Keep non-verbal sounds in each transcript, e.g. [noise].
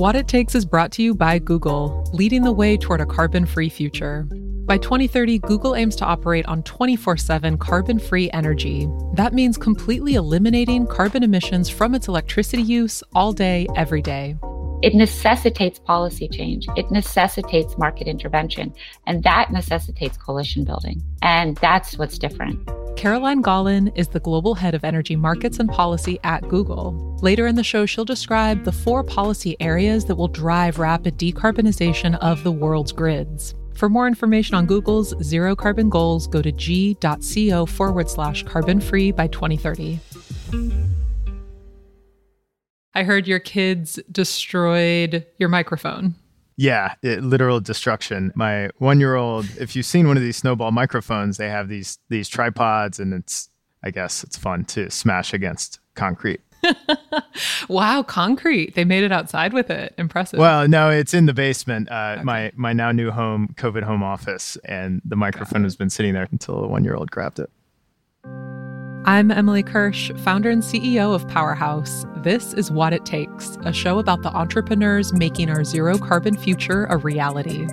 What It Takes is brought to you by Google, leading the way toward a carbon free future. By 2030, Google aims to operate on 24 7 carbon free energy. That means completely eliminating carbon emissions from its electricity use all day, every day. It necessitates policy change. It necessitates market intervention. And that necessitates coalition building. And that's what's different. Caroline Golin is the global head of energy markets and policy at Google. Later in the show, she'll describe the four policy areas that will drive rapid decarbonization of the world's grids. For more information on Google's zero carbon goals, go to g.co forward slash carbon free by 2030. I heard your kids destroyed your microphone. Yeah, it, literal destruction. My one-year-old, if you've seen one of these snowball microphones, they have these these tripods, and it's I guess it's fun to smash against concrete. [laughs] wow, concrete! They made it outside with it. Impressive. Well, no, it's in the basement. Uh, okay. My my now new home, COVID home office, and the microphone has been sitting there until the one-year-old grabbed it. I'm Emily Kirsch, founder and CEO of Powerhouse. This is What It Takes, a show about the entrepreneurs making our zero carbon future a reality.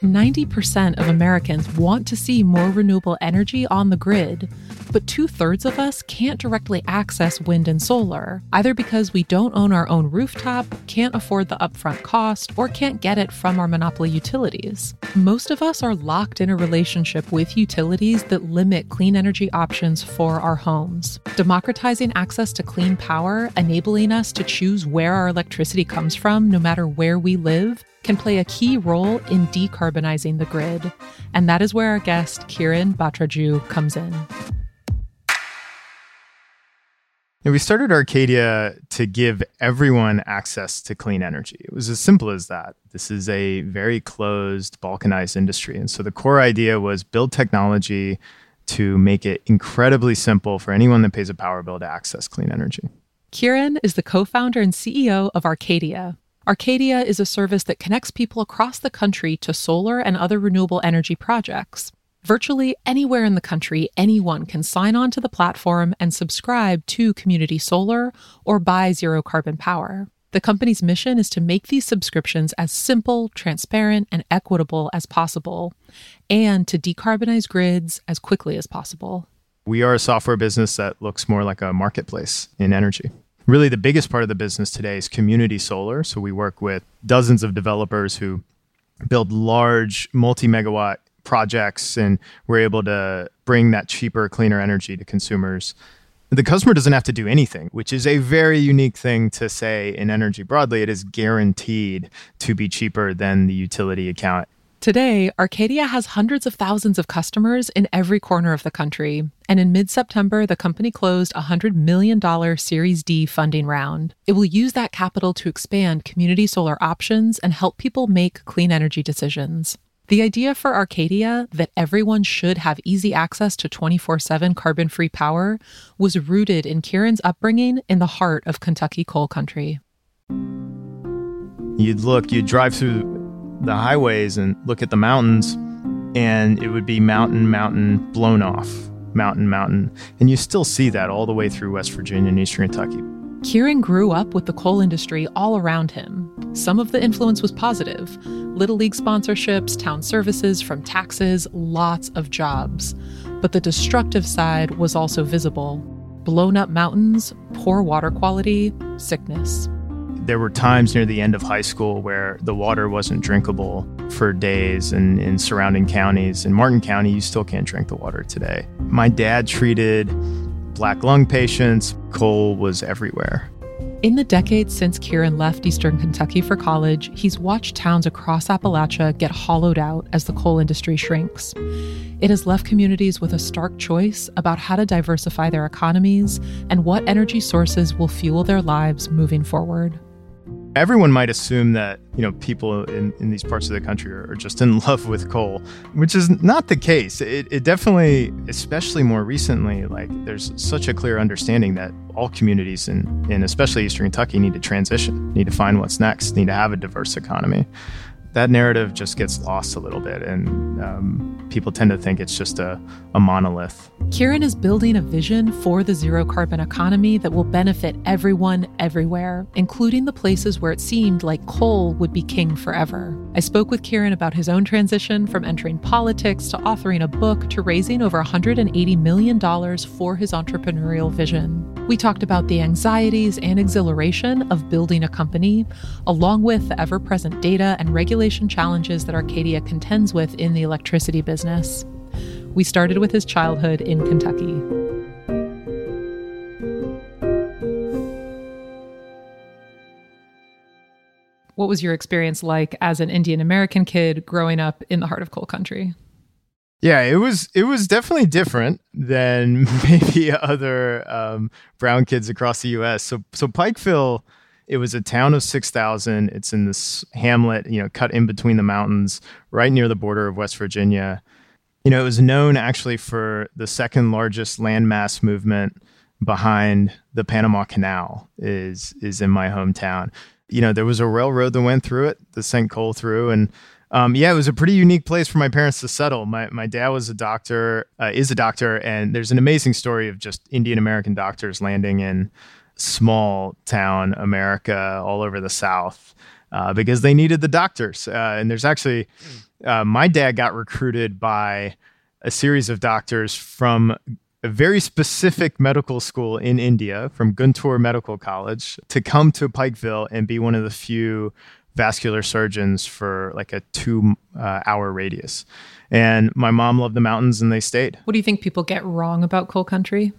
Ninety percent of Americans want to see more renewable energy on the grid but two thirds of us can't directly access wind and solar, either because we don't own our own rooftop, can't afford the upfront cost, or can't get it from our monopoly utilities. Most of us are locked in a relationship with utilities that limit clean energy options for our homes. Democratizing access to clean power, enabling us to choose where our electricity comes from no matter where we live, can play a key role in decarbonizing the grid. And that is where our guest, Kiran Bhatraju, comes in. And we started Arcadia to give everyone access to clean energy. It was as simple as that. This is a very closed, balkanized industry. And so the core idea was build technology to make it incredibly simple for anyone that pays a power bill to access clean energy. Kiran is the co founder and CEO of Arcadia. Arcadia is a service that connects people across the country to solar and other renewable energy projects. Virtually anywhere in the country, anyone can sign on to the platform and subscribe to Community Solar or buy zero carbon power. The company's mission is to make these subscriptions as simple, transparent, and equitable as possible, and to decarbonize grids as quickly as possible. We are a software business that looks more like a marketplace in energy. Really, the biggest part of the business today is community solar. So we work with dozens of developers who build large multi megawatt projects and we're able to bring that cheaper, cleaner energy to consumers. The customer doesn't have to do anything, which is a very unique thing to say in energy broadly. It is guaranteed to be cheaper than the utility account. Today, Arcadia has hundreds of thousands of customers in every corner of the country. And in mid September, the company closed a $100 million Series D funding round. It will use that capital to expand community solar options and help people make clean energy decisions. The idea for Arcadia that everyone should have easy access to 24 7 carbon free power was rooted in Kiran's upbringing in the heart of Kentucky coal country. You'd look, you'd drive through the highways and look at the mountains, and it would be mountain, mountain, blown off, mountain, mountain. And you still see that all the way through West Virginia and Eastern Kentucky. Kiran grew up with the coal industry all around him. Some of the influence was positive Little League sponsorships, town services from taxes, lots of jobs. But the destructive side was also visible blown up mountains, poor water quality, sickness. There were times near the end of high school where the water wasn't drinkable for days and in surrounding counties. In Martin County, you still can't drink the water today. My dad treated black lung patients. Coal was everywhere. In the decades since Kiran left Eastern Kentucky for college, he's watched towns across Appalachia get hollowed out as the coal industry shrinks. It has left communities with a stark choice about how to diversify their economies and what energy sources will fuel their lives moving forward. Everyone might assume that you know people in, in these parts of the country are, are just in [laughs] love with coal, which is not the case. It, it definitely, especially more recently, like there's such a clear understanding that all communities in especially Eastern Kentucky need to transition, need to find what's next, need to have a diverse economy. That narrative just gets lost a little bit, and um, people tend to think it's just a, a monolith. Kiran is building a vision for the zero carbon economy that will benefit everyone everywhere, including the places where it seemed like coal would be king forever. I spoke with Kiran about his own transition from entering politics to authoring a book to raising over $180 million for his entrepreneurial vision. We talked about the anxieties and exhilaration of building a company, along with the ever present data and challenges that Arcadia contends with in the electricity business. We started with his childhood in Kentucky. What was your experience like as an Indian American kid growing up in the heart of coal country? Yeah, it was it was definitely different than [laughs] maybe other um, brown kids across the U.S. So so Pikeville, it was a town of six thousand. It's in this hamlet, you know, cut in between the mountains, right near the border of West Virginia. You know, it was known actually for the second largest landmass movement behind the Panama Canal is is in my hometown. You know, there was a railroad that went through it that sent coal through, and um, yeah, it was a pretty unique place for my parents to settle. My my dad was a doctor, uh, is a doctor, and there's an amazing story of just Indian American doctors landing in small town America all over the South uh, because they needed the doctors. Uh, and there's actually, uh, my dad got recruited by a series of doctors from a very specific medical school in India, from Guntur Medical College, to come to Pikeville and be one of the few vascular surgeons for like a two uh, hour radius. And my mom loved the mountains and they stayed. What do you think people get wrong about coal country?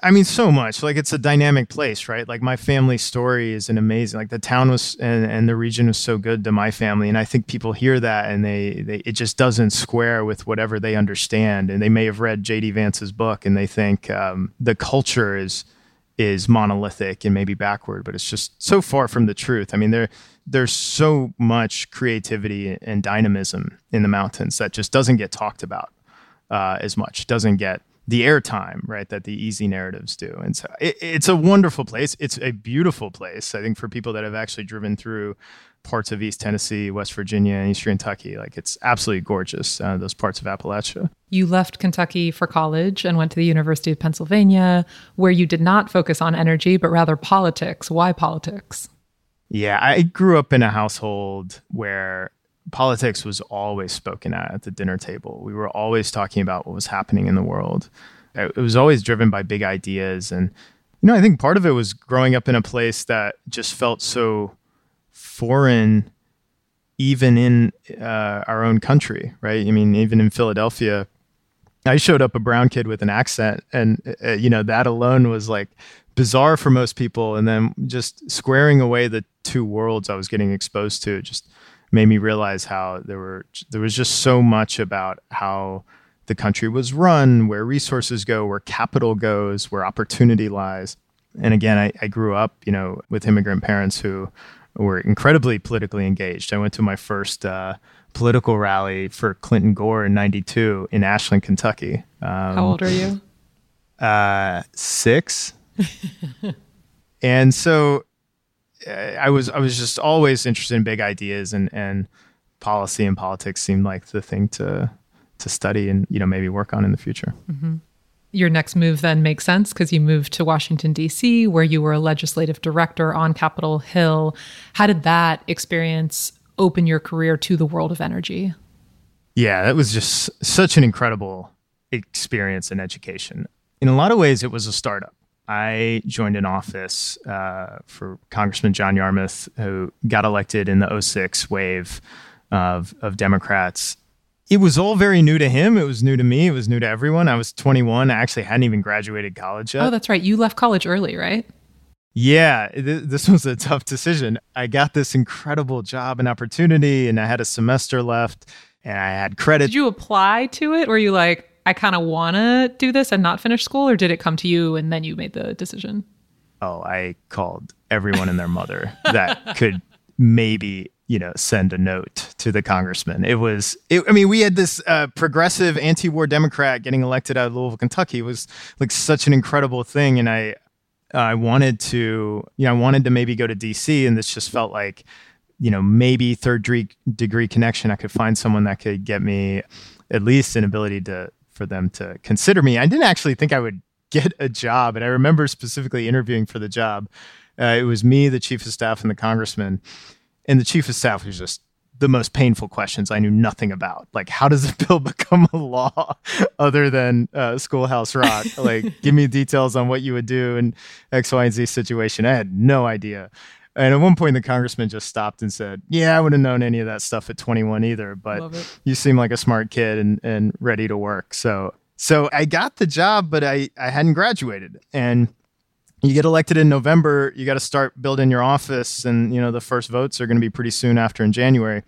I mean, so much. Like it's a dynamic place, right? Like my family story is an amazing. Like the town was and, and the region was so good to my family, and I think people hear that and they, they it just doesn't square with whatever they understand. And they may have read J.D. Vance's book and they think um, the culture is is monolithic and maybe backward, but it's just so far from the truth. I mean, there there's so much creativity and dynamism in the mountains that just doesn't get talked about uh, as much. Doesn't get the airtime, right, that the easy narratives do. And so it, it's a wonderful place. It's a beautiful place. I think for people that have actually driven through parts of East Tennessee, West Virginia, and Eastern Kentucky, like it's absolutely gorgeous. Uh, those parts of Appalachia. You left Kentucky for college and went to the University of Pennsylvania, where you did not focus on energy, but rather politics. Why politics? Yeah, I grew up in a household where politics was always spoken at at the dinner table. We were always talking about what was happening in the world. It was always driven by big ideas. And, you know, I think part of it was growing up in a place that just felt so foreign, even in uh, our own country, right? I mean, even in Philadelphia, I showed up a brown kid with an accent, and, uh, you know, that alone was like bizarre for most people. And then just squaring away the two worlds I was getting exposed to just made me realize how there were there was just so much about how the country was run, where resources go, where capital goes, where opportunity lies. And again, I, I grew up, you know, with immigrant parents who were incredibly politically engaged. I went to my first uh, political rally for Clinton Gore in '92 in Ashland, Kentucky. Um, How old are you? Uh, six. [laughs] and so I was I was just always interested in big ideas and and policy and politics seemed like the thing to to study and you know maybe work on in the future. Mm-hmm. Your next move then makes sense because you moved to Washington D.C. where you were a legislative director on Capitol Hill. How did that experience open your career to the world of energy? Yeah, that was just such an incredible experience in education. In a lot of ways, it was a startup. I joined an office uh, for Congressman John Yarmuth, who got elected in the 06 wave of, of Democrats. It was all very new to him. It was new to me. It was new to everyone. I was 21. I actually hadn't even graduated college yet. Oh, that's right. You left college early, right? Yeah, th- this was a tough decision. I got this incredible job and opportunity, and I had a semester left, and I had credit. Did you apply to it? Or were you like, I kind of want to do this and not finish school, or did it come to you and then you made the decision? Oh, I called everyone and their mother that could maybe you know send a note to the congressman. It was, it, I mean, we had this uh, progressive anti-war Democrat getting elected out of Louisville, Kentucky. It was like such an incredible thing, and I, I wanted to, you know, I wanted to maybe go to D.C. and this just felt like you know, maybe third degree, degree connection, I could find someone that could get me at least an ability to for them to consider me. I didn't actually think I would get a job, and I remember specifically interviewing for the job. Uh, it was me, the chief of staff, and the congressman. And the chief of staff was just the most painful questions I knew nothing about. Like, how does a [laughs] bill become a law other than uh, Schoolhouse Rock? like, give me details on what you would do in X, Y, and Z situation. I had no idea. And at one point, the congressman just stopped and said, "Yeah, I wouldn't have known any of that stuff at 21 either, but you seem like a smart kid and and ready to work." So, so I got the job, but I I hadn't graduated, and you get elected in November, you got to start building your office, and you know the first votes are going to be pretty soon after in January.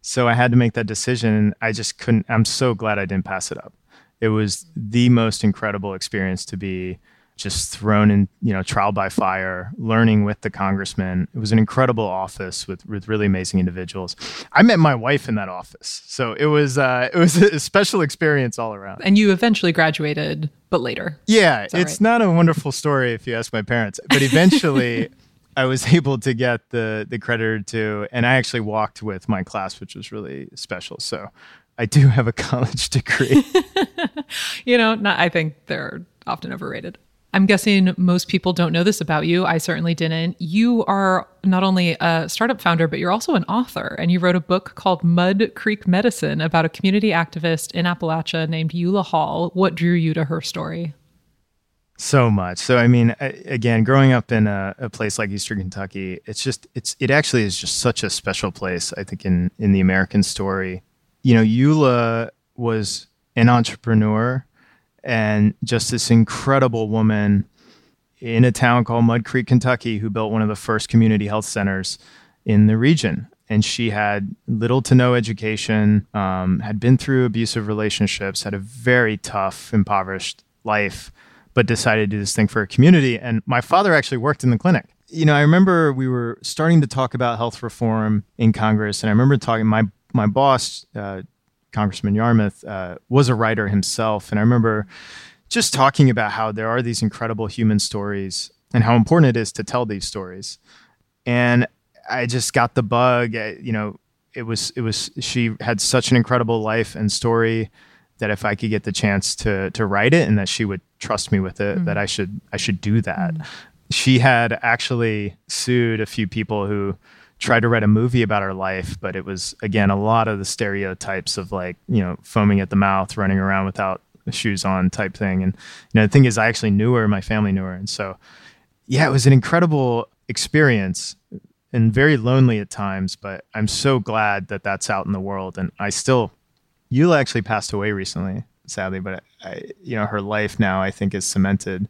So I had to make that decision, and I just couldn't. I'm so glad I didn't pass it up. It was the most incredible experience to be just thrown in, you know, trial by fire, learning with the congressman. It was an incredible office with, with really amazing individuals. I met my wife in that office, so it was uh, [laughs] it was a special experience all around. And you eventually graduated, but later. Yeah, it's right? not a wonderful story if you ask my parents, but eventually. [laughs] I was able to get the the creditor to, and I actually walked with my class, which was really special. So I do have a [laughs] college degree. you know, not, I think they're often overrated. I'm guessing most people don't know this about you. I certainly didn't. You are not only a startup founder, but you're also an author. And you wrote a book called Mud Creek Medicine about a community activist in Appalachia named Eula Hall. What drew you to her story? So much. So, I mean, again, growing up in a, a place like Eastern Kentucky, it's just, it's, it actually is just such a special place, I think, in, in the American story. You know, Eula was an entrepreneur and just this incredible woman in a town called Mud Creek, Kentucky, who built one of the first community health centers in the region. And she had little to no education, um, had been through abusive relationships, had a very tough, impoverished life, but decided to do this thing for a community. And my father actually worked in the clinic. You know, I remember we were starting to talk about health reform in Congress, and I remember talking my my boss, uh, Congressman Yarmuth uh, was a writer himself, and I remember just talking about how there are these incredible human stories and how important it is to tell these stories. And I just got the bug. You know, it was it was she had such an incredible life and story that if I could get the chance to to write it and that she would trust me with it, mm. that I should I should do that. Mm. She had actually sued a few people who tried to write a movie about her life, but it was again a lot of the stereotypes of like you know foaming at the mouth, running around without shoes on type thing. And you know the thing is, I actually knew her, my family knew her, and so yeah, it was an incredible experience and very lonely at times. But I'm so glad that that's out in the world, and I still. Eula actually passed away recently, sadly, but I, you know her life now I think is cemented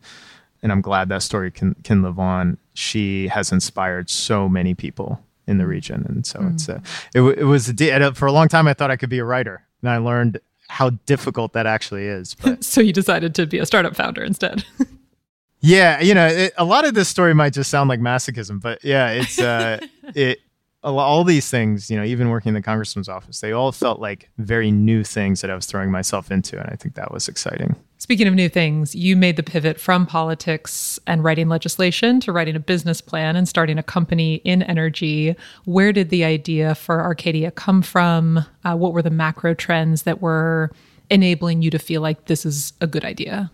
and I'm glad that story can can live on. She has inspired so many people in the region. And so mm. it's a, it, it was a, for a long time I thought I could be a writer, and I learned how difficult that actually is. But [laughs] so you decided to be a startup founder instead. [laughs] yeah, you know, it, a lot of this story might just sound like masochism, but yeah, it's uh, [laughs] it all these things, you know, even working in the congressman's office, they all felt like very new things that I was throwing myself into. And I think that was exciting. Speaking of new things, you made the pivot from politics and writing legislation to writing a business plan and starting a company in energy. Where did the idea for Arcadia come from? Uh, what were the macro trends that were enabling you to feel like this is a good idea?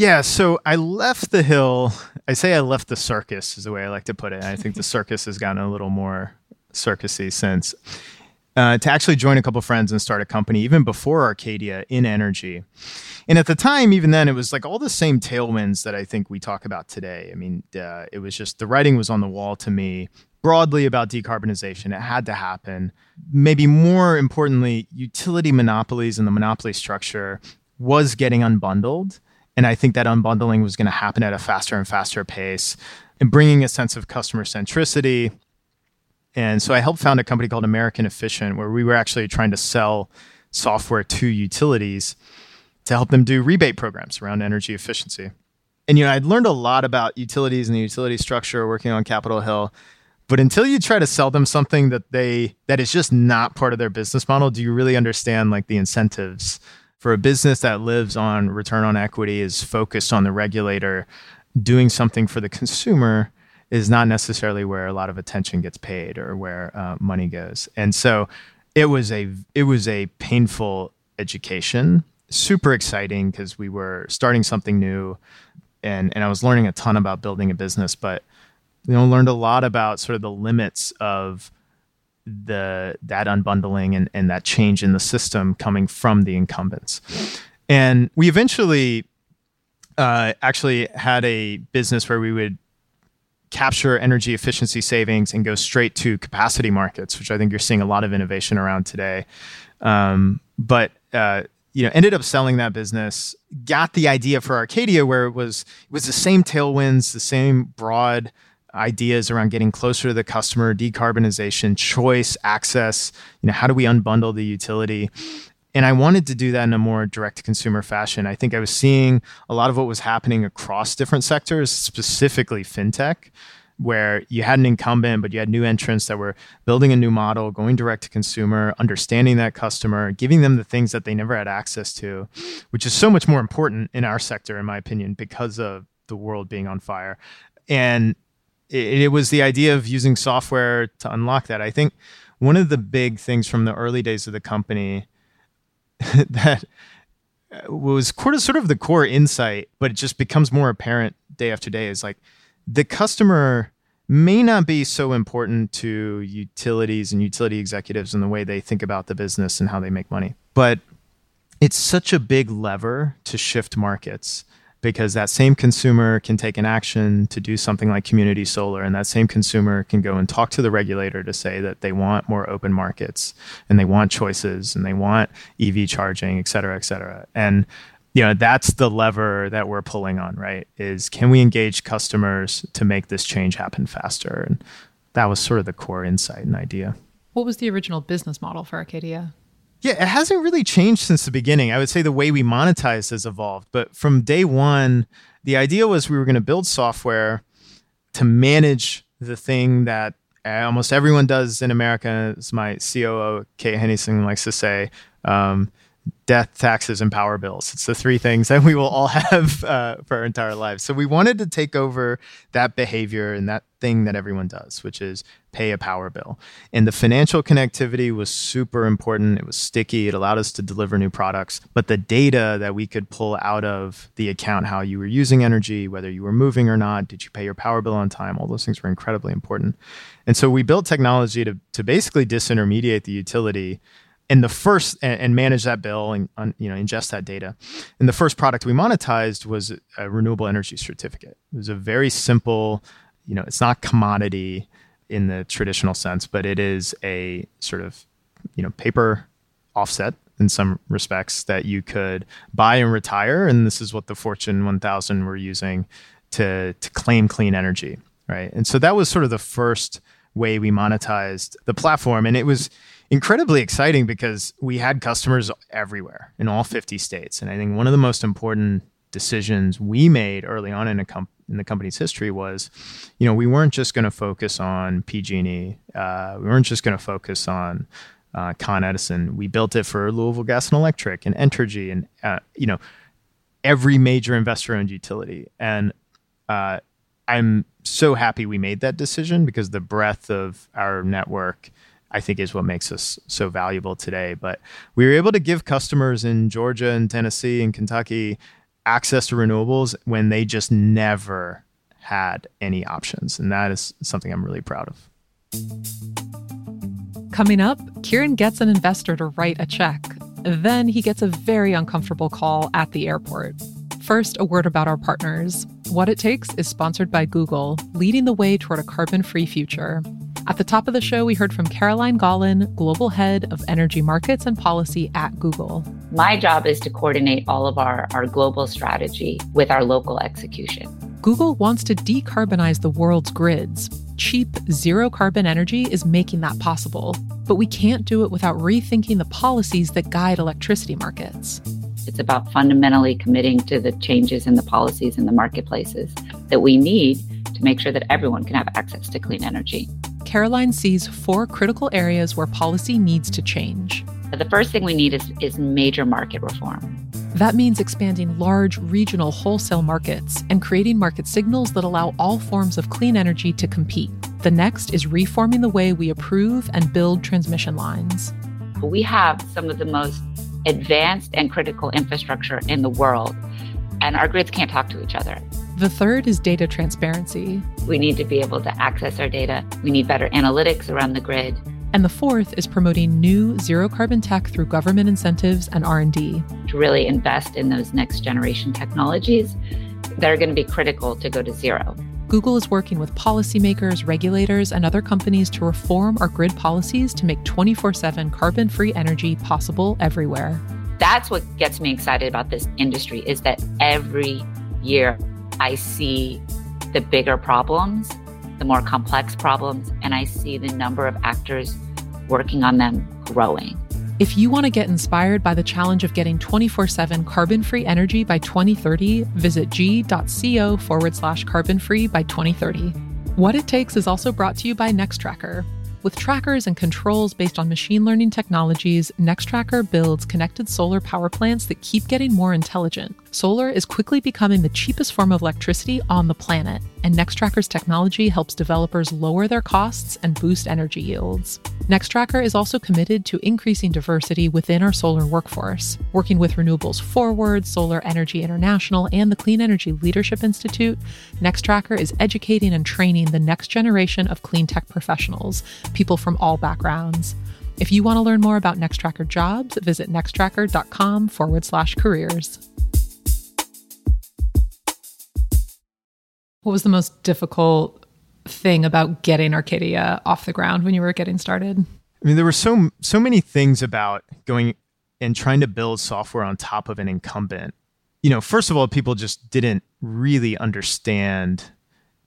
Yeah, so I left the hill. I say I left the circus is the way I like to put it. I think the [laughs] circus has gotten a little more circusy since. Uh, to actually join a couple friends and start a company even before Arcadia in energy. And at the time, even then, it was like all the same tailwinds that I think we talk about today. I mean, uh, it was just the writing was on the wall to me broadly about decarbonization. It had to happen. Maybe more importantly, utility monopolies and the monopoly structure was getting unbundled. And I think that unbundling was going to happen at a faster and faster pace and bringing a sense of customer centricity. And so I helped found a company called American Efficient, where we were actually trying to sell software to utilities to help them do rebate programs around energy efficiency. And you know, I'd learned a lot about utilities and the utility structure working on Capitol Hill. But until you try to sell them something that they that is just not part of their business model, do you really understand like the incentives for a business that lives on return on equity, is focused on the regulator doing something for the consumer, is not necessarily where a lot of attention gets paid or where uh, money goes. And so it was a it was a painful education, super exciting because we were starting something new, and and I was learning a ton about building a business, but you know learned a lot about sort of the limits of the that unbundling and, and that change in the system coming from the incumbents. And we eventually uh, actually had a business where we would capture energy efficiency savings and go straight to capacity markets, which I think you're seeing a lot of innovation around today. Um, but uh, you know, ended up selling that business. Got the idea for Arcadia, where it was it was the same tailwinds, the same broad ideas around getting closer to the customer, decarbonization, choice, access. You know, how do we unbundle the utility? And I wanted to do that in a more direct to consumer fashion. I think I was seeing a lot of what was happening across different sectors, specifically fintech, where you had an incumbent, but you had new entrants that were building a new model, going direct to consumer, understanding that customer, giving them the things that they never had access to, which is so much more important in our sector, in my opinion, because of the world being on fire. And it, it was the idea of using software to unlock that. I think one of the big things from the early days of the company [laughs] that uh, was sort of the core insight, but it just becomes more apparent day after day is like the customer may not be so important to utilities and utility executives in the way they think about the business and how they make money. But it's such a big lever to shift markets because that same consumer can take an action to do something like community solar and that same consumer can go and talk to the regulator to say that they want more open markets and they want choices and they want ev charging et cetera et cetera. And you know that's the lever that we're pulling on right is can we engage customers to make this change happen faster? And that was sort of the core insight and idea. What was the original business model for arcadia yeah, it hasn't really changed since the beginning. I would say the way we monetize has evolved, but from day one, the idea was we were going to build software to manage the thing that almost everyone does in America, as my COO Kate Henningsen likes to say. Um, death, taxes, and power bills. It's the three things that we will all [laughs] have uh, for our entire lives. So we wanted to take over that behavior and that thing that everyone does, which is pay a power bill. And the financial connectivity was super important. It was sticky. It allowed us to deliver new products. But the data that we could pull out of the account, how you were using energy, whether you were moving or not, did you pay your power bill on time, all those things were incredibly important. And so we built technology to, to basically disintermediate the utility and the first and, and, manage that bill and you know ingest that data. And the first product we monetized was a renewable energy certificate. It was a very simple, you know, it's not commodity in the traditional sense, but it is a sort of you know paper offset in some respects that you could buy and retire. And this is what the Fortune 1000 were using to to claim clean energy, right? And so that was sort of the first way we monetized the platform, and it was incredibly exciting because we had customers everywhere in all 50 states. And I think one of the most important decisions we made early on in, in the company's history was, you know, we weren't just going to focus on PG&E. Uh, we weren't just going to focus on uh, Con Edison. We built it for Louisville Gas and Electric and Entergy and, uh, you know, every major investor-owned utility. And uh, I'm so happy we made that decision because the breadth of our network – I think is what makes us so valuable today. But we were able to give customers in Georgia and Tennessee and Kentucky access to renewables when they just never had any options. And that is something I'm really proud of. Coming up, Kiran gets an investor to write a check. Then he gets a very uncomfortable call at the airport. First, a word about our partners. What It Takes is sponsored by Google, leading the way toward a carbon free future. At the top of the show, we heard from Caroline Golin, Global Head of Energy Markets and Policy at Google. My job is to coordinate all of our, our global strategy with our local execution. Google wants to decarbonize the world's grids. Cheap, zero carbon energy is making that possible. But we can't do it without rethinking the policies that guide electricity markets. It's about fundamentally committing to the changes in the policies in the marketplaces that we need to make sure that everyone can have access to clean energy. Caroline sees four critical areas where policy needs to change. The first thing we need is, is major market reform. That means expanding large regional wholesale markets and creating market signals that allow all forms of clean energy to compete. The next is reforming the way we approve and build transmission lines. We have some of the most advanced and critical infrastructure in the world, and our grids can't talk to each other. The third is data transparency. We need to be able to access our data. We need better analytics around the grid. And the fourth is promoting new zero carbon tech through government incentives and R&D. To really invest in those next generation technologies that are going to be critical to go to zero. Google is working with policymakers, regulators, and other companies to reform our grid policies to make 24 7 carbon free energy possible everywhere. That's what gets me excited about this industry is that every year I see the bigger problems the more complex problems, and I see the number of actors working on them growing. If you want to get inspired by the challenge of getting 24 7 carbon free energy by 2030, visit g.co forward slash carbon free by 2030. What It Takes is also brought to you by Nextracker. With trackers and controls based on machine learning technologies, Nextracker builds connected solar power plants that keep getting more intelligent. Solar is quickly becoming the cheapest form of electricity on the planet, and Nextracker's technology helps developers lower their costs and boost energy yields. Nextracker is also committed to increasing diversity within our solar workforce, working with Renewables Forward, Solar Energy International, and the Clean Energy Leadership Institute. Nextracker is educating and training the next generation of clean tech professionals, people from all backgrounds. If you want to learn more about Nextracker jobs, visit nextracker.com forward slash careers. What was the most difficult thing about getting Arcadia off the ground when you were getting started? I mean, there were so so many things about going and trying to build software on top of an incumbent. You know, first of all, people just didn't really understand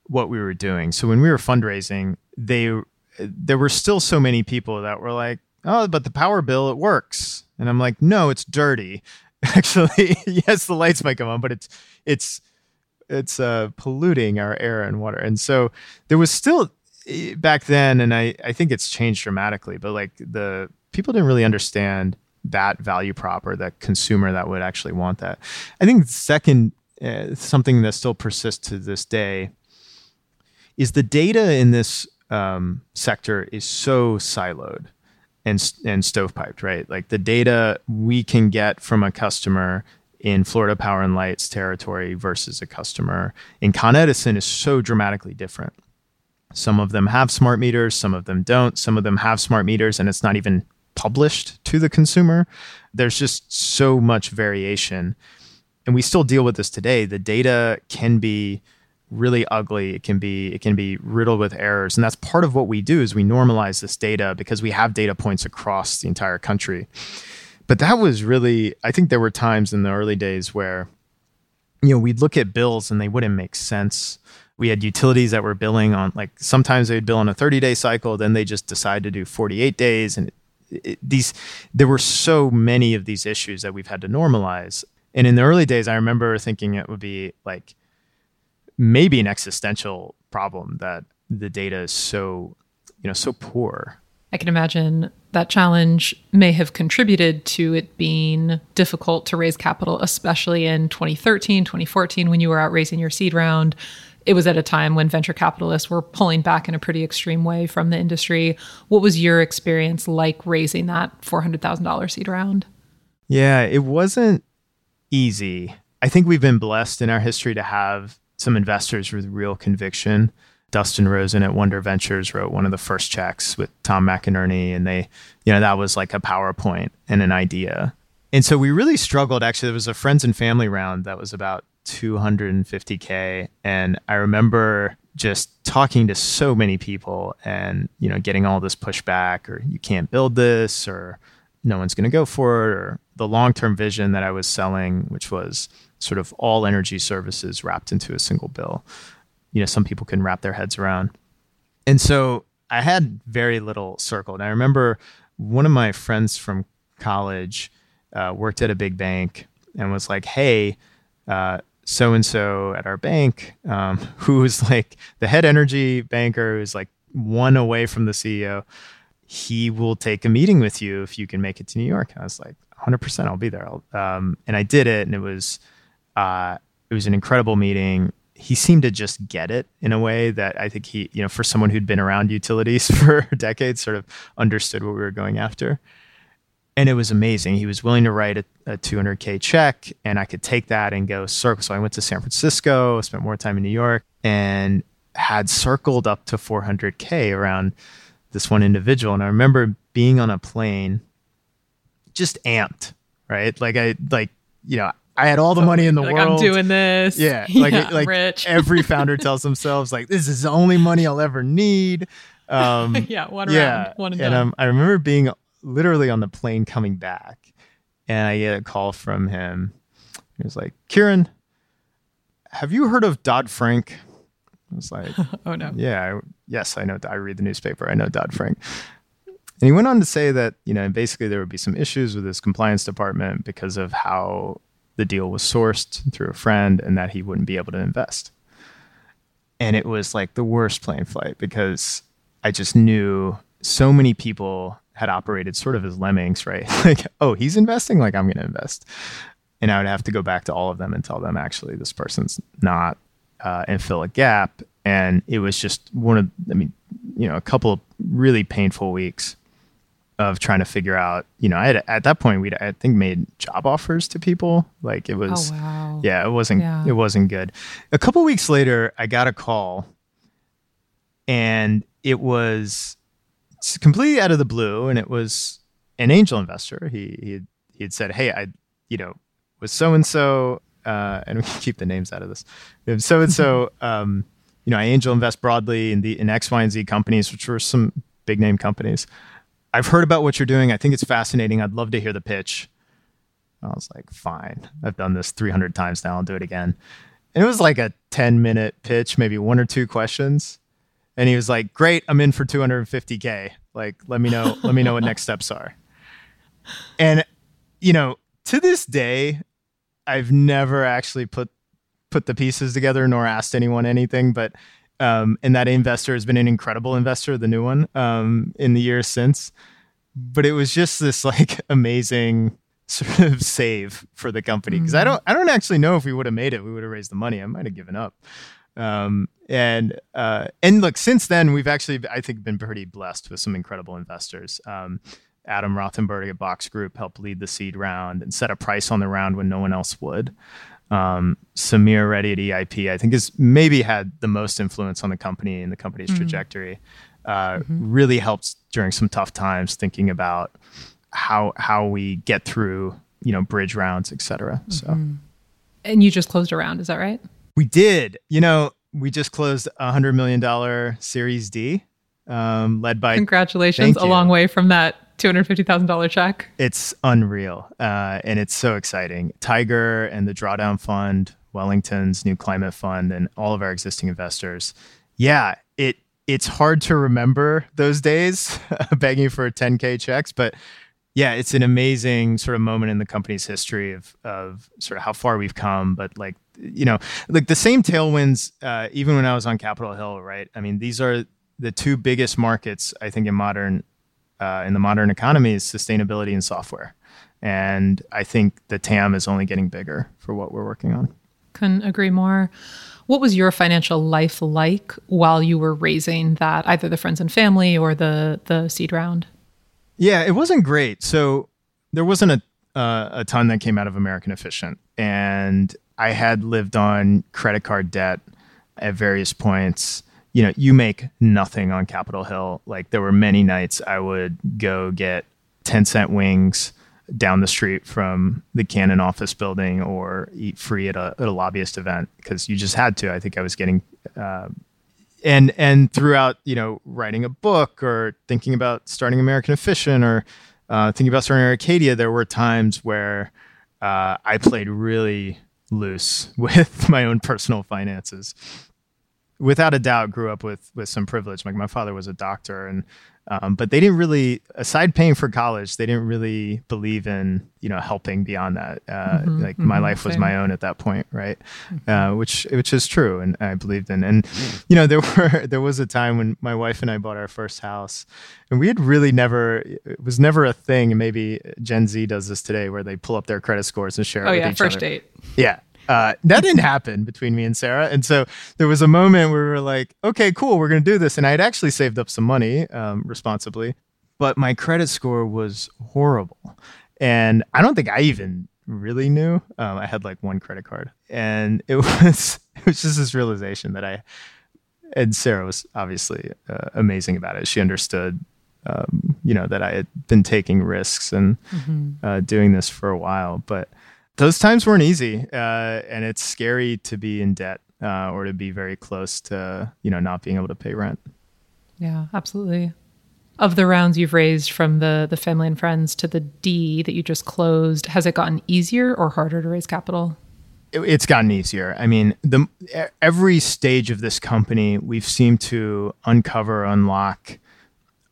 what we were doing. So when we were fundraising, they there were still so many people that were like, "Oh, but the power bill it works," and I'm like, "No, it's dirty." [laughs] Actually, [laughs] yes, the lights might come on, but it's it's it's uh, polluting our air and water. And so there was still eh, back then, and I, I think it's changed dramatically, but like the people didn't really understand that value prop or that consumer that would actually want that. I think second, uh, something that still persists to this day is the data in this um, sector is so siloed and and stovepiped, right? Like the data we can get from a customer in Florida Power and Light's territory versus a customer in Con Edison is so dramatically different. Some of them have smart meters, some of them don't. Some of them have smart meters and it's not even published to the consumer. There's just so much variation. And we still deal with this today. The data can be really ugly. It can be it can be riddled with errors. And that's part of what we do is we normalize this data because we have data points across the entire country but that was really i think there were times in the early days where you know we'd look at bills and they wouldn't make sense. We had utilities that were billing on like sometimes they'd bill on a 30 day cycle then they just decide to do 48 days and it, it, these there were so many of these issues that we've had to normalize. And in the early days i remember thinking it would be like maybe an existential problem that the data is so you know so poor I can imagine that challenge may have contributed to it being difficult to raise capital, especially in 2013, 2014, when you were out raising your seed round. It was at a time when venture capitalists were pulling back in a pretty extreme way from the industry. What was your experience like raising that $400,000 seed round? Yeah, it wasn't easy. I think we've been blessed in our history to have some investors with real conviction Dustin Rosen at Wonder Ventures wrote one of the first checks with Tom McInerney, and they, you know, that was like a PowerPoint and an idea. And so we really struggled. Actually, there was a friends and family round that was about 250k, and I remember just talking to so many people, and you know, getting all this pushback, or you can't build this, or no one's going to go for it, or the long-term vision that I was selling, which was sort of all energy services wrapped into a single bill you know some people can wrap their heads around. And so I had very little circle. And I remember one of my friends from college uh, worked at a big bank and was like, "Hey." so and so at our bank, um, [laughs] who's like the head energy banker, who's like one away from the CEO, he will take a meeting with you if you can make it to New York. And I was like, 100%, I'll be there. Um, and I did it, and it was uh, it was an incredible meeting. He seemed to just get it in a way that I think he, you know, for someone who'd been around utilities [laughs] for decades, sort of understood what we were going after. And it was amazing. He was willing to write a, a 200K check, and I could take that and go circle. So I went to San Francisco, spent more time in New York, and had circled up to 400K around this one individual. And I remember being on a plane, just amped, right? Like, I, like, you know, I had all the money in the like, world. I'm doing this. Yeah, [laughs] like yeah, like rich. every [laughs] founder tells themselves like this is the only money I'll ever need. Um, [laughs] yeah, one yeah, round, one and, and um, I remember being literally on the plane coming back, and I get a call from him. He was like, "Kiran, have you heard of Dodd Frank?" I was like, oh no. "Yeah, I, yes, I know. I read the newspaper. I know Dodd Frank." And he went on to say that you know basically there would be some issues with his compliance department because of how the deal was sourced through a friend and that he wouldn't be able to invest. And it was like the worst plane flight because I just knew so many people had operated sort of as lemmings, right? [laughs] like, oh, he's investing, like I'm going to invest. And I would have to go back to all of them and tell them, actually, this person's not, uh, and fill a gap. And it was just one of, I mean, you know, a couple of really painful weeks of trying to figure out, you know, I had at that point we'd I think made job offers to people. Like it was Oh wow. yeah, it wasn't Yeah. it wasn't good. A couple weeks later, I got a call and it was completely out of the blue and it was an angel investor. He he had, he had said, "Hey, I you know, was so and so [laughs] and we can keep the names out of this. So and so um you know, I angel invest broadly in the in X, Y, and Z companies, which were some big name companies. I've heard about what you're doing. I think it's fascinating. I'd love to hear the pitch. I was like, fine. I've done this 300 times now. I'll do it again. And it was like a 10 minute pitch, maybe one or two questions. And he was like, great, I'm in for 250K. Like, let me know, let me know what [laughs] next steps are. And, you know, to this day, I've never actually put put the pieces together nor asked anyone anything, but um, and that investor has been an incredible investor, the new one, um, in the years since. But it was just this like [laughs] amazing sort of save for the company because I don't I don't actually know if we would have made it. We would have raised the money. I might have given up. Um, and uh, and look, since then we've actually I think been pretty blessed with some incredible investors. Um, Adam Rothenberg at Box Group helped lead the seed round and set a price on the round when no one else would. Um, Samir Reddy at EIP, I think, has maybe had the most influence on the company and the company's trajectory. Uh, Really helped during some tough times, thinking about how how we get through, you know, bridge rounds, et cetera. So And you just closed a round, is that right? we did. You know, we just closed a hundred million dollar Series D, um, led by Congratulations. A long way from that $250,000 check. it's unreal uh, and it's so exciting. Tiger and the drawdown fund wellington's new climate fund and all of our existing investors. Yeah it it's hard to remember those days [laughs] begging for 10k checks but yeah it's an amazing sort of moment in the company's history of of sort of how far we've come but like you know like the same tailwinds uh, even when i was on capitol hill right? I mean these are the two biggest markets i think in modern uh, in the modern economy is sustainability and software. And I think the TAM is only getting bigger for what we're working on. Couldn't agree more. What was your financial life like while you were raising that, either the friends and family or the the seed round? Yeah, it wasn't great. So there wasn't a uh, a ton that came out of American Efficient, and I had lived on credit card debt at various points. You know, you make nothing on Capitol Hill. Like there were many nights I would go get ten cent wings down the street from the Cannon office building or eat free at a, at a lobbyist event because you just had to. I think I was getting uh, and and throughout you know writing a book or thinking about starting American Efficient or uh, thinking about starting Arcadia, there were times where uh, I played really loose [laughs] with my own personal finances. Without a doubt grew up with with some privilege. Like my father was a doctor, and um, but they didn't really, aside paying for college, they didn't really believe in you know helping beyond that. Uh, mm-hmm, like mm-hmm, my life was my own at that point, right? Mm-hmm. Uh, which which is true, and I believed in. And you know there [laughs] were there was a time when my wife and I bought our first house, and we had really never it was never a thing. And maybe Gen Z does this today, where they pull up their credit scores and share. Oh it yeah, each first other. date. Yeah, uh, that didn't [laughs] happen between me and Sarah. And so there was a moment where we were like, okay, cool, we're going to do this. And I had actually saved up some money um, responsibly but my credit score was horrible. And I don't think I even really knew. Um, I had like one credit card, and it [laughs] was it was just this realization that I and Sarah was obviously uh, amazing about it. She understood, um, you know, that I had been taking risks and mm-hmm. uh, doing this for a while. But those times weren't easy, uh, and it's scary to be in debt uh, or to be very close to, you know, not being able to pay rent. Yeah, absolutely of the rounds you've raised from the the family and friends to the D that you just closed, has it gotten easier or harder to raise capital? It's gotten easier. I mean, the every stage of this company, we've seemed to uncover, unlock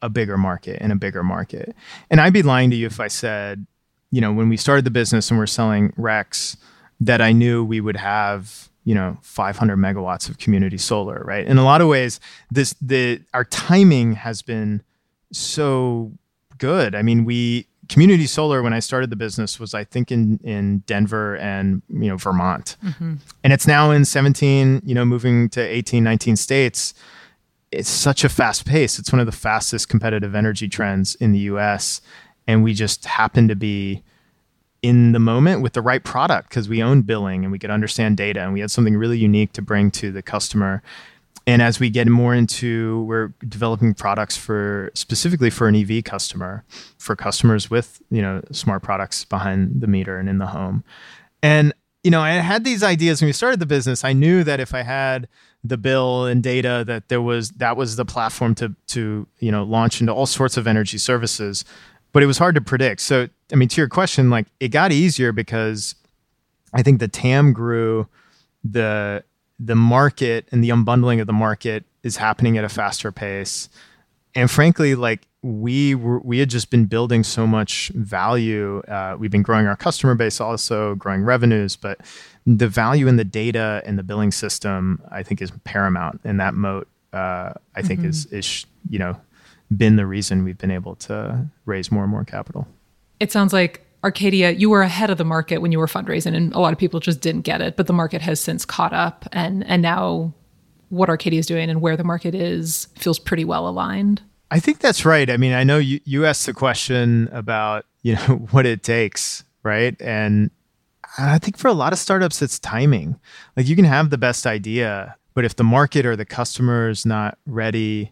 a bigger market and a bigger market. And I'd be lying to you if I said, you know, when we started the business and we're selling RECs, that I knew we would have you know 500 megawatts of community solar right in a lot of ways this the our timing has been so good. I mean, we community solar when I started the business was I think in in Denver and you know Vermont. Mm-hmm. And it's now in 17, you know, moving to 18, 19 states. It's such a fast pace. It's one of the fastest competitive energy trends in the US and we just happened to be in the moment with the right product because we own billing and we could understand data and we had something really unique to bring to the customer. And as we get more into we're developing products for specifically for an ev customer for customers with you know smart products behind the meter and in the home. And you know i had these ideas when we started the business. I knew that if i had the bill and data that there was that was the platform to to you know launch into all sorts of energy services but it was hard to predict so i mean to your question like it got easier because i think the tam grew the the market and the unbundling of the market is happening at a faster pace. And frankly, like we were, we had just been building so much value. Uh, we've been growing our customer base, also growing revenues, but the value in the data and the billing system, I think, is paramount. And that moat, uh, I think, mm-hmm. is is you know been the reason we've been able to raise more and more capital. It sounds like Arcadia, you were ahead of the market when you were fundraising, and a lot of people just didn't get it. But the market has since caught up, and and now what Arcadia is doing and where the market is feels pretty well aligned. I think that's right. I mean, I know you you asked the question about you know [laughs] what it takes, right? And I think for a lot of startups, it's timing. Like you can have the best idea, but if the market or the customer is not ready,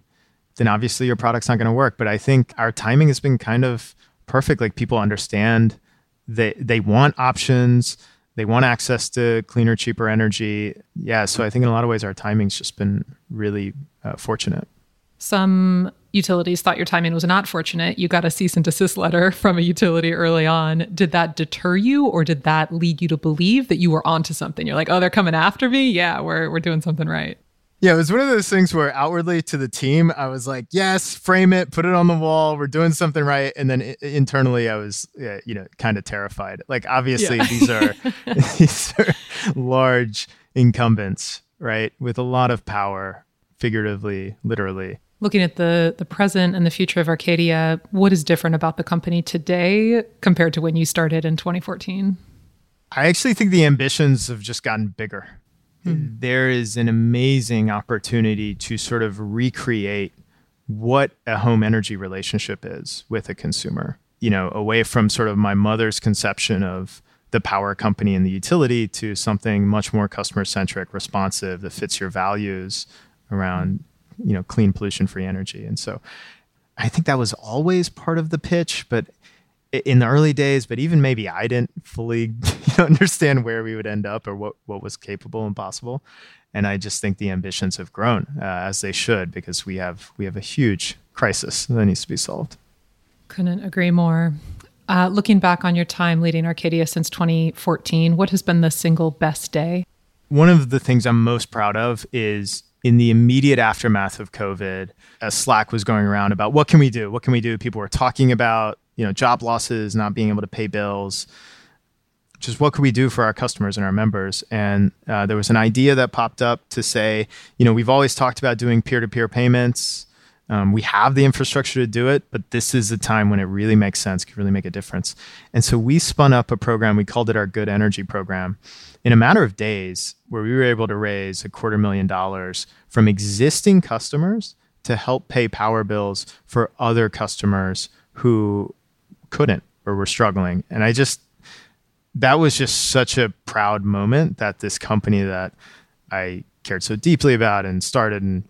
then obviously your product's not going to work. But I think our timing has been kind of perfect. Like people understand that they want options, they want access to cleaner, cheaper energy. Yeah, so I think in a lot of ways our timing's just been really uh, fortunate. Some utilities thought your timing was not fortunate. You got a cease and desist letter [laughs] from a utility early on. Did that deter you, or did that lead you to believe that you were onto something? You're like, oh, they're coming after me. Yeah, we're we're doing something right. Yeah, it was one of those things where outwardly to the team, I was like, "Yes, frame it, put it on the wall. We're doing something right." And then internally, I was, uh, you know, kind of terrified. Like, obviously, yeah. these are [laughs] [laughs] these are large incumbents, right, with a lot of power, figuratively, literally. Looking at the the present and the future of Arcadia, what is different about the company today compared to when you started in 2014? I actually think the ambitions have just gotten bigger Hmm. there is an amazing opportunity to sort of recreate what a home energy relationship is with a consumer. You know, away from sort of my mother's conception of the power company and the utility to something much more customer centric, responsive that fits your values around, you know, clean pollution free energy. And so I think that was always part of the pitch, but in the early days, but even maybe I didn't fully you [laughs] know, understand where we would end up or what, what was capable and possible. And I just think the ambitions have grown uh, as they should because we have we have a huge crisis that needs to be solved. Couldn't agree more. Uh, looking back on your time leading Arcadia since 2014, what has been the single best day? One of the things I'm most proud of is in the immediate aftermath of COVID, as Slack was going around about what can we do? What can we do? People were talking about, you know, job losses, not being able to pay bills. Just what could we do for our customers and our members? And uh, there was an idea that popped up to say, you know, we've always talked about doing peer to peer payments. Um, we have the infrastructure to do it, but this is the time when it really makes sense, can really make a difference. And so we spun up a program, we called it our Good Energy Program in a matter of days where we were able to raise a quarter million dollars from existing customers to help pay power bills for other customers who couldn't or were struggling. And I just, that was just such a proud moment that this company that I cared so deeply about and started and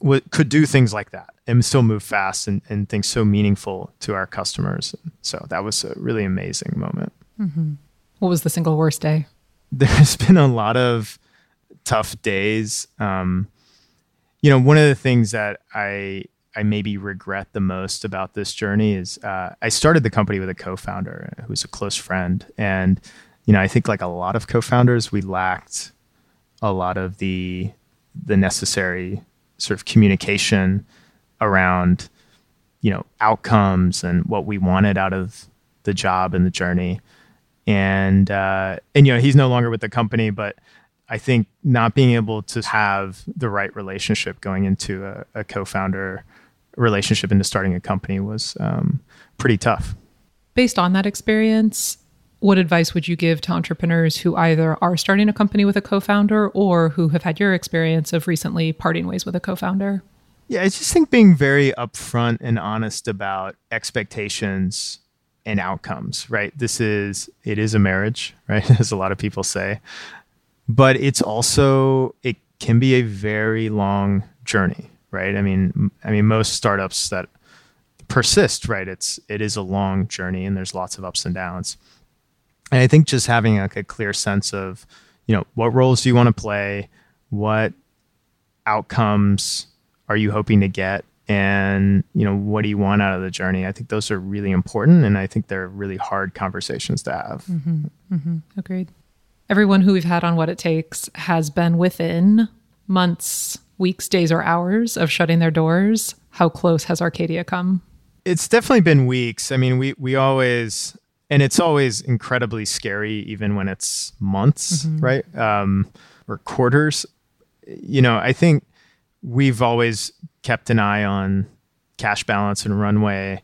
w- could do things like that and still move fast and, and things so meaningful to our customers. So that was a really amazing moment. Mm-hmm. What was the single worst day? [laughs] there's been a lot of tough days. Um, you know, one of the things that I I maybe regret the most about this journey is uh, I started the company with a co-founder who's a close friend, and you know, I think like a lot of co-founders, we lacked a lot of the the necessary sort of communication around you know outcomes and what we wanted out of the job and the journey. And uh, and you know he's no longer with the company, but I think not being able to have the right relationship going into a, a co-founder relationship into starting a company was um, pretty tough. Based on that experience, what advice would you give to entrepreneurs who either are starting a company with a co-founder or who have had your experience of recently parting ways with a co-founder? Yeah, I just think being very upfront and honest about expectations and outcomes, right? This is it is a marriage, [laughs] right? As a lot of people say. But it's also it can be a very long journey, right? I mean, I mean most startups that persist, right? It's it is a long journey and there's lots of ups and downs. And I think just having like a clear sense of, you know, what roles do you want to play? What outcomes are you hoping to get and you know what do you want out of the journey i think those are really important and i think they're really hard conversations to have mm-hmm, mm-hmm. agreed everyone who we've had on what it takes has been within months weeks days or hours of shutting their doors how close has arcadia come? It's definitely been weeks. I mean we we always and it's always incredibly scary even when it's months mm-hmm. right? Um or quarters. You know i think we've always kept an eye on cash balance and runway,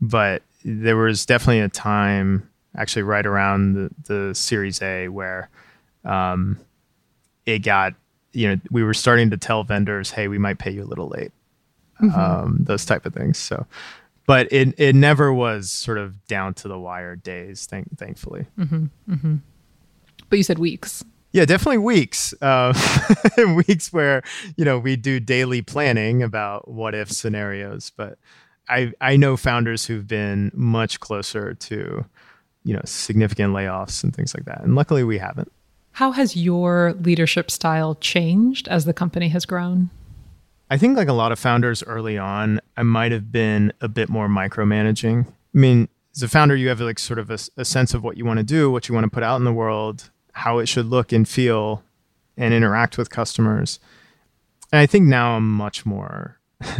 but there was definitely a time, actually right around the, the Series A, where um, it got, you know, we were starting to tell vendors, hey, we might pay you a little late, mm-hmm. um, those type of things. So, but it it never was sort of down to the wire days, thank, thankfully. Mm-hmm. Mm-hmm. But you said weeks. Yeah, definitely weeks. Uh, [laughs] weeks where you know we do daily planning about what if scenarios. But I I know founders who've been much closer to you know significant layoffs and things like that, and luckily we haven't. How has your leadership style changed as the company has grown? I think like a lot of founders early on, I might have been a bit more micromanaging. I mean, as a founder, you have like sort of a, a sense of what you want to do, what you want to put out in the world, how it should look and feel and interact with customers. And I think now I'm much more [laughs]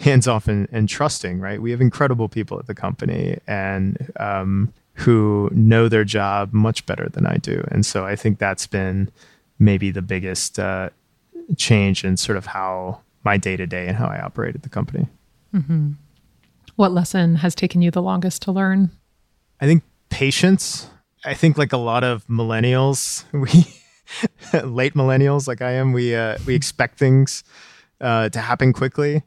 hands off and, and, trusting, right? We have incredible people at the company and um, who know their job much better than I do. And so I think that's been maybe the biggest uh, change in sort of how my day to day and how I operate at the company. Mm-hmm. What lesson has taken you the longest to learn? I think patience I think like a lot of millennials, [laughs] we late millennials like I am, we uh, we expect things uh, to happen quickly,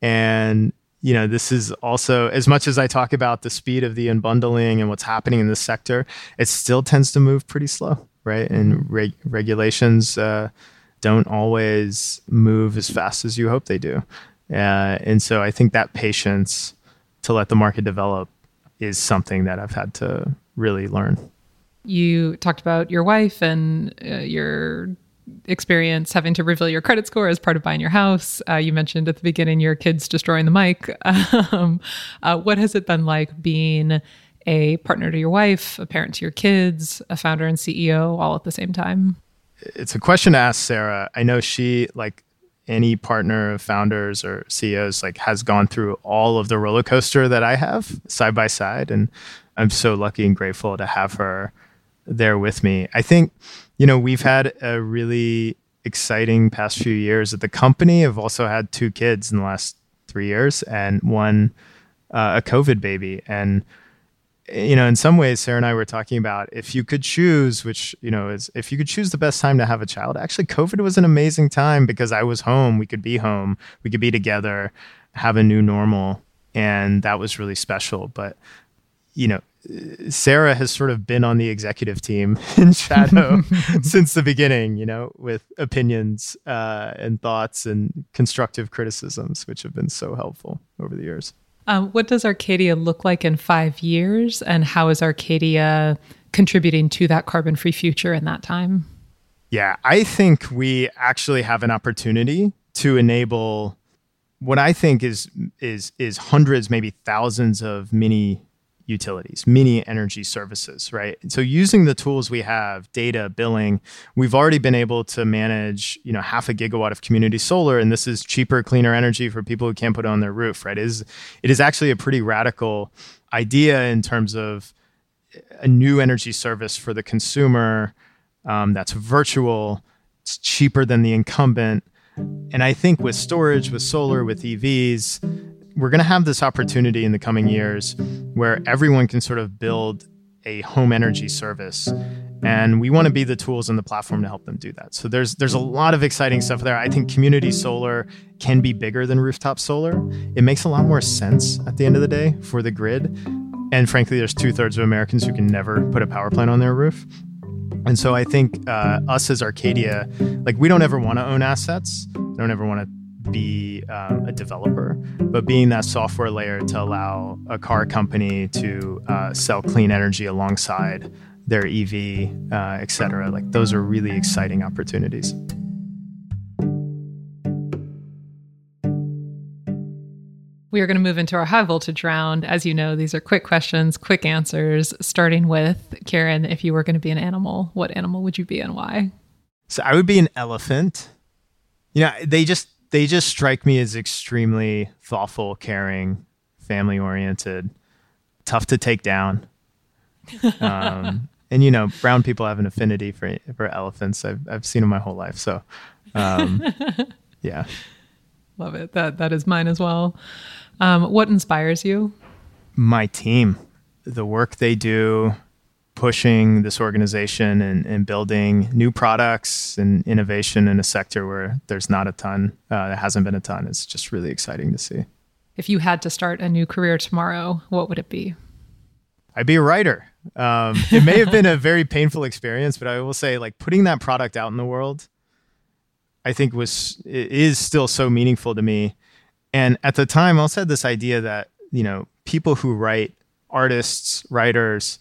and you know this is also as much as I talk about the speed of the unbundling and what's happening in this sector, it still tends to move pretty slow, right? And reg- regulations uh, don't always move as fast as you hope they do, uh, and so I think that patience to let the market develop is something that I've had to really learn. You talked about your wife and uh, your experience having to reveal your credit score as part of buying your house. Uh, you mentioned at the beginning your kids destroying the mic. [laughs] Um, uh, what has it been like being a partner to your wife, a parent to your kids, a founder and CEO all at the same time? it's a question to ask Sarah. I know she like any partner of founders or CEOs like has gone through all of the roller coaster that I have side by side and I'm so lucky and grateful to have her there with me. I think you know, we've had a really exciting past few years at the company. I've also had two kids in the last 3 years and one uh, a COVID baby and you know, in some ways, Sarah and I were talking about if you could choose, which, you know, is if you could choose the best time to have a child, actually, COVID was an amazing time because I was home. We could be home, we could be together, have a new normal. And that was really special. But, you know, Sarah has sort of been on the executive team [laughs] in shadow [laughs] since the beginning, you know, with opinions uh, and thoughts and constructive criticisms, which have been so helpful over the years. Um, what does Arcadia look like in five years, and how is Arcadia contributing to that carbon free future in that time? Yeah, I think we actually have an opportunity to enable what I think is is is hundreds, maybe thousands of mini utilities, mini energy services, right? So using the tools we have, data, billing, we've already been able to manage, you know, half a gigawatt of community solar, and this is cheaper, cleaner energy for people who can't put it on their roof, right? It is it is actually a pretty radical idea in terms of a new energy service for the consumer um, that's virtual, it's cheaper than the incumbent. And I think with storage, with solar, with EVs, we're going to have this opportunity in the coming years where everyone can sort of build a home energy service and we want to be the tools and the platform to help them do that. So there's there's a lot of exciting stuff there. I think community solar can be bigger than rooftop solar. It makes a lot more sense at the end of the day for the grid. And frankly, there's two thirds of Americans who can never put a power plant on their roof. And so I think uh, us as Arcadia, like we don't ever want to own assets. Don't ever want to be um, a developer, but being that software layer to allow a car company to uh, sell clean energy alongside their EV, uh, et cetera, like those are really exciting opportunities. We are going to move into our high voltage round. As you know, these are quick questions, quick answers, starting with Kiran, if you were going to be an animal, what animal would you be and why? So I would be an elephant. You know, they just they just strike me as extremely thoughtful, caring, family oriented, tough to take down. [laughs] Um, and you know, brown people have an affinity for for elephants. I've I've seen them my whole life. So, um, [laughs] yeah, love it. That that is mine as well. Um, what inspires you? My team, the work they do, pushing this organization and, and building new products and innovation in a sector where there's not a ton, uh, there hasn't been a ton. It's just really exciting to see. If you had to start a new career tomorrow, what would it be? I'd be a writer. Um, it may have been a very painful experience, but I will say, like putting that product out in the world, I think was is still so meaningful to me. And at the time, I also had this idea that you know people who write, artists, writers,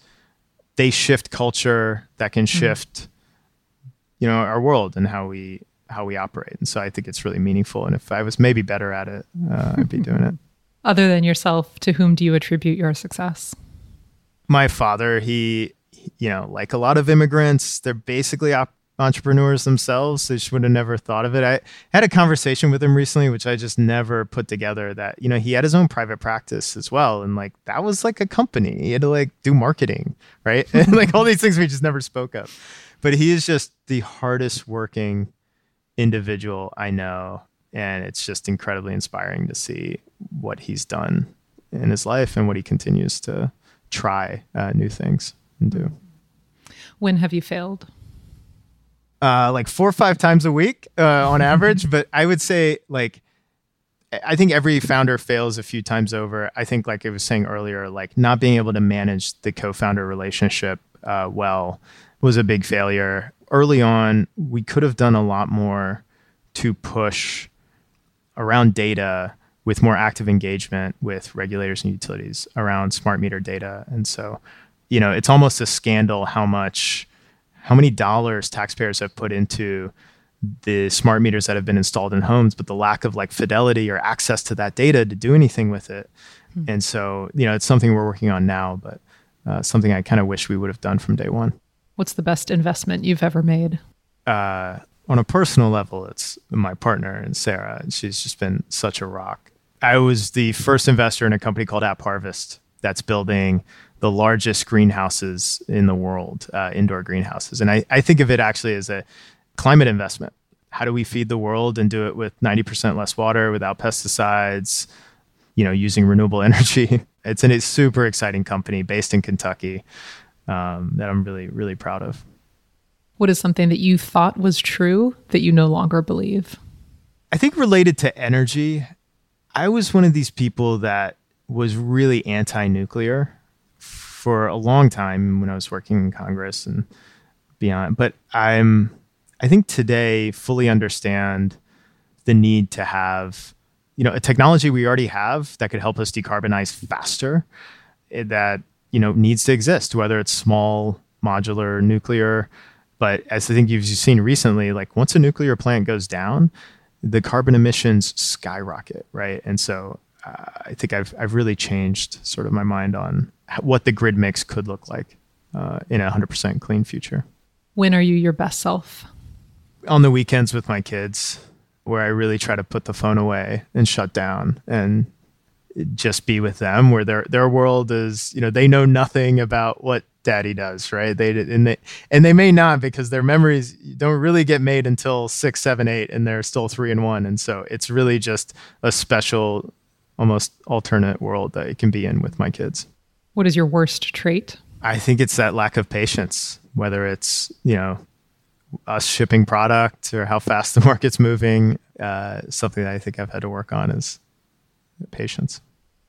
they shift culture that can mm-hmm. shift mm-hmm. you know our world and how we how we operate and so i think it's really meaningful and if i was maybe better at it uh, i'd be doing it [laughs] other than yourself to whom do you attribute your success my father he you know like a lot of immigrants they're basically op- entrepreneurs themselves. They just would have never thought of it. I had a conversation with him recently, which I just never put together that, you know, he had his own private practice as well. And like that was like a company. He had to like do marketing, right? and [laughs] like all these things we just never spoke of. But he is just the hardest working individual I know. And it's just incredibly inspiring to see what he's done in his life and what he continues to try uh, new things and do. When have you failed? Uh, like four or five times a week uh, on average. [laughs] but I would say like I think every founder fails a few times over. I think like I was saying earlier, like not being able to manage the co-founder relationship uh, well was a big failure. Early on, we could have done a lot more to push around data with more active engagement with regulators and utilities around smart meter data. And so, you know, it's almost a scandal how much how many dollars taxpayers have put into the smart meters that have been installed in homes, but the lack of like fidelity or access to that data to do anything with it. Mm-hmm. And so, you know, it's something we're working on now, but uh, something I kind of wish we would have done from day one. What's the best investment you've ever made? uh, on a personal level, it's my partner and Sarah, and she's just been such a rock. I was the first investor in a company called AppHarvest that's building the largest greenhouses in the world, uh, indoor greenhouses. And I, I think of it actually as a climate investment. How do we feed the world and do it with 90% less water, without pesticides, you know, using renewable [laughs] energy? It's a super exciting company based in Kentucky um, that I'm really, really proud of. What is something that you thought was true that you no longer believe? I think related to energy, I was one of these people that was really anti nuclear for a long time when I was working in Congress and beyond. But I'm, I think today fully understand the need to have, you know, a technology we already have that could help us decarbonize faster eh, that, you know, needs to exist, whether it's small, modular, nuclear. But as I think you've seen recently, like once a nuclear plant goes down, the carbon emissions skyrocket, right? And so uh, I think I've I've really changed sort of my mind on what the grid mix could look like uh, in a 100% clean future. When are you your best self? On the weekends with my kids, where I really try to put the phone away and shut down and just be with them where their their world is you know they know nothing about what daddy does right they and they and they may not because their memories don't really get made until six seven eight and they're still three and one and so it's really just a special almost alternate world that it can be in with my kids what is your worst trait? I think it's that lack of patience, whether it's, you know, us shipping product or how fast the [laughs] market's moving. Uh, something that I think I've had to work on is patience.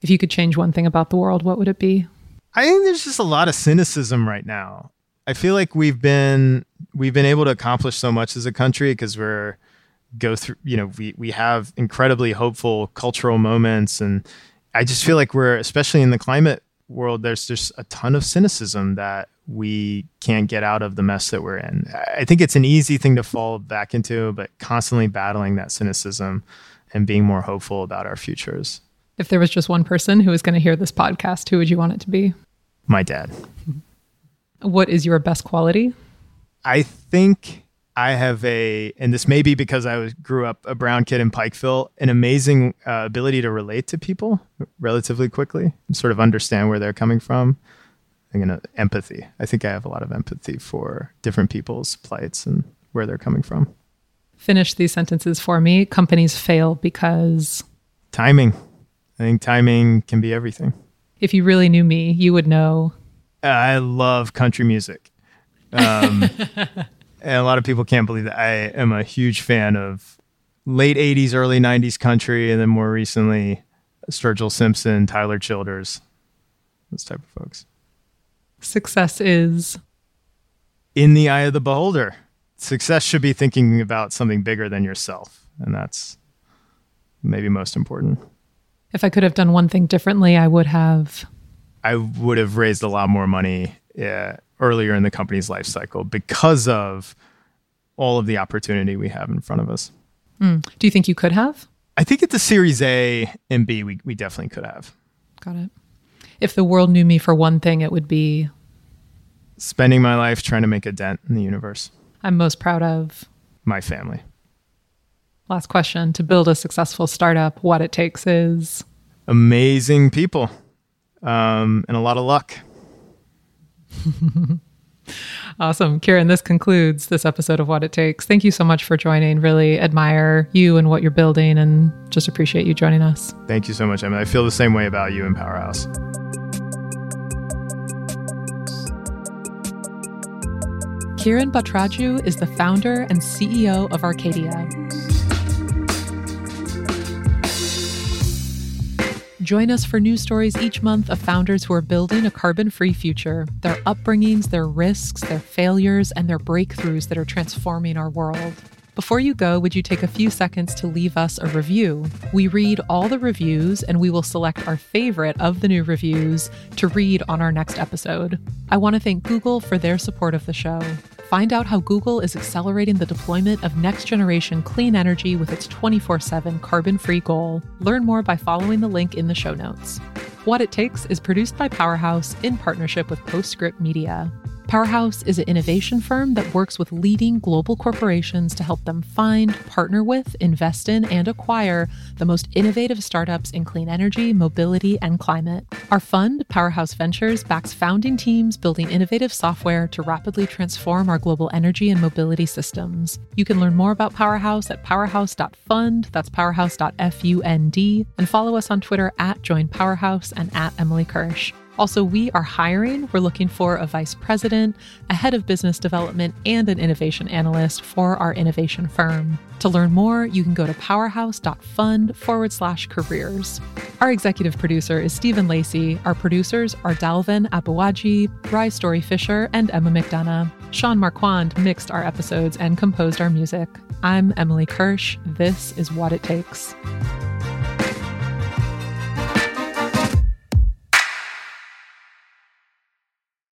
If you could change one thing about the world, what would it be? I think there's just a lot of cynicism right now. I feel like we've been we've been able to accomplish so much as a country because we're go through you know we we have incredibly hopeful cultural moments and I just feel like we're especially in the climate world, there's just a ton of cynicism that we can't get out of the mess that we're in. I think it's an easy thing to fall back into, but constantly battling that cynicism and being more hopeful about our futures. If there was just one person who was going to hear this podcast, who would you want it to be? My dad. What is your best quality? I think I have a, and this may be because I was grew up a brown kid in Pikeville, an amazing uh, ability to relate to people relatively quickly and sort of understand where they're coming from. I'm gonna empathy. I think I have a lot of empathy for different people's plights and where they're coming from. Finish these sentences for me. Companies fail because timing. I think timing can be everything. If you really knew me, you would know. I love country music. Um, [laughs] and a lot of people can't believe that I am a huge fan of late 80s, early 90s country, and then more recently, Sturgill Simpson, Tyler Childers, those type of folks. Success is in the eye of the beholder. Success should be thinking about something bigger than yourself, and that's maybe most important. If I could have done one thing differently, I would have. I would have raised a lot more money yeah, earlier in the company's life cycle because of all of the opportunity we have in front of us. Mm. Do you think you could have? I think at the Series A and B, we, we definitely could have. Got it. If the world knew me for one thing, it would be spending my life trying to make a dent in the universe. I'm most proud of my family. Last question To build a successful startup, what it takes is amazing people um, and a lot of luck. [laughs] awesome. Kiran, this concludes this episode of What It Takes. Thank you so much for joining. Really admire you and what you're building and just appreciate you joining us. Thank you so much, Emma. I feel the same way about you and Powerhouse. Kiran Bhatraju is the founder and CEO of Arcadia. Join us for news stories each month of founders who are building a carbon free future, their upbringings, their risks, their failures, and their breakthroughs that are transforming our world. Before you go, would you take a few seconds to leave us a review? We read all the reviews and we will select our favorite of the new reviews to read on our next episode. I want to thank Google for their support of the show. Find out how Google is accelerating the deployment of next generation clean energy with its 24 7 carbon free goal. Learn more by following the link in the show notes. What It Takes is produced by Powerhouse in partnership with Postscript Media. Powerhouse is an innovation firm that works with leading global corporations to help them find, partner with, invest in, and acquire the most innovative startups in clean energy, mobility, and climate. Our fund, Powerhouse Ventures, backs founding teams building innovative software to rapidly transform our global energy and mobility systems. You can learn more about Powerhouse at powerhouse.fund, that's powerhouse.fund, and follow us on Twitter at Join Powerhouse and at Emily Kirsch. Also, we are hiring. We're looking for a vice president, a head of business development, and an innovation analyst for our innovation firm. To learn more, you can go to powerhouse.fund forward slash careers. Our executive producer is Stephen Lacey. Our producers are Dalvin Aboagye, Rye Story Fisher, and Emma McDonough. Sean Marquand mixed our episodes and composed our music. I'm Emily Kirsch. This is What It Takes.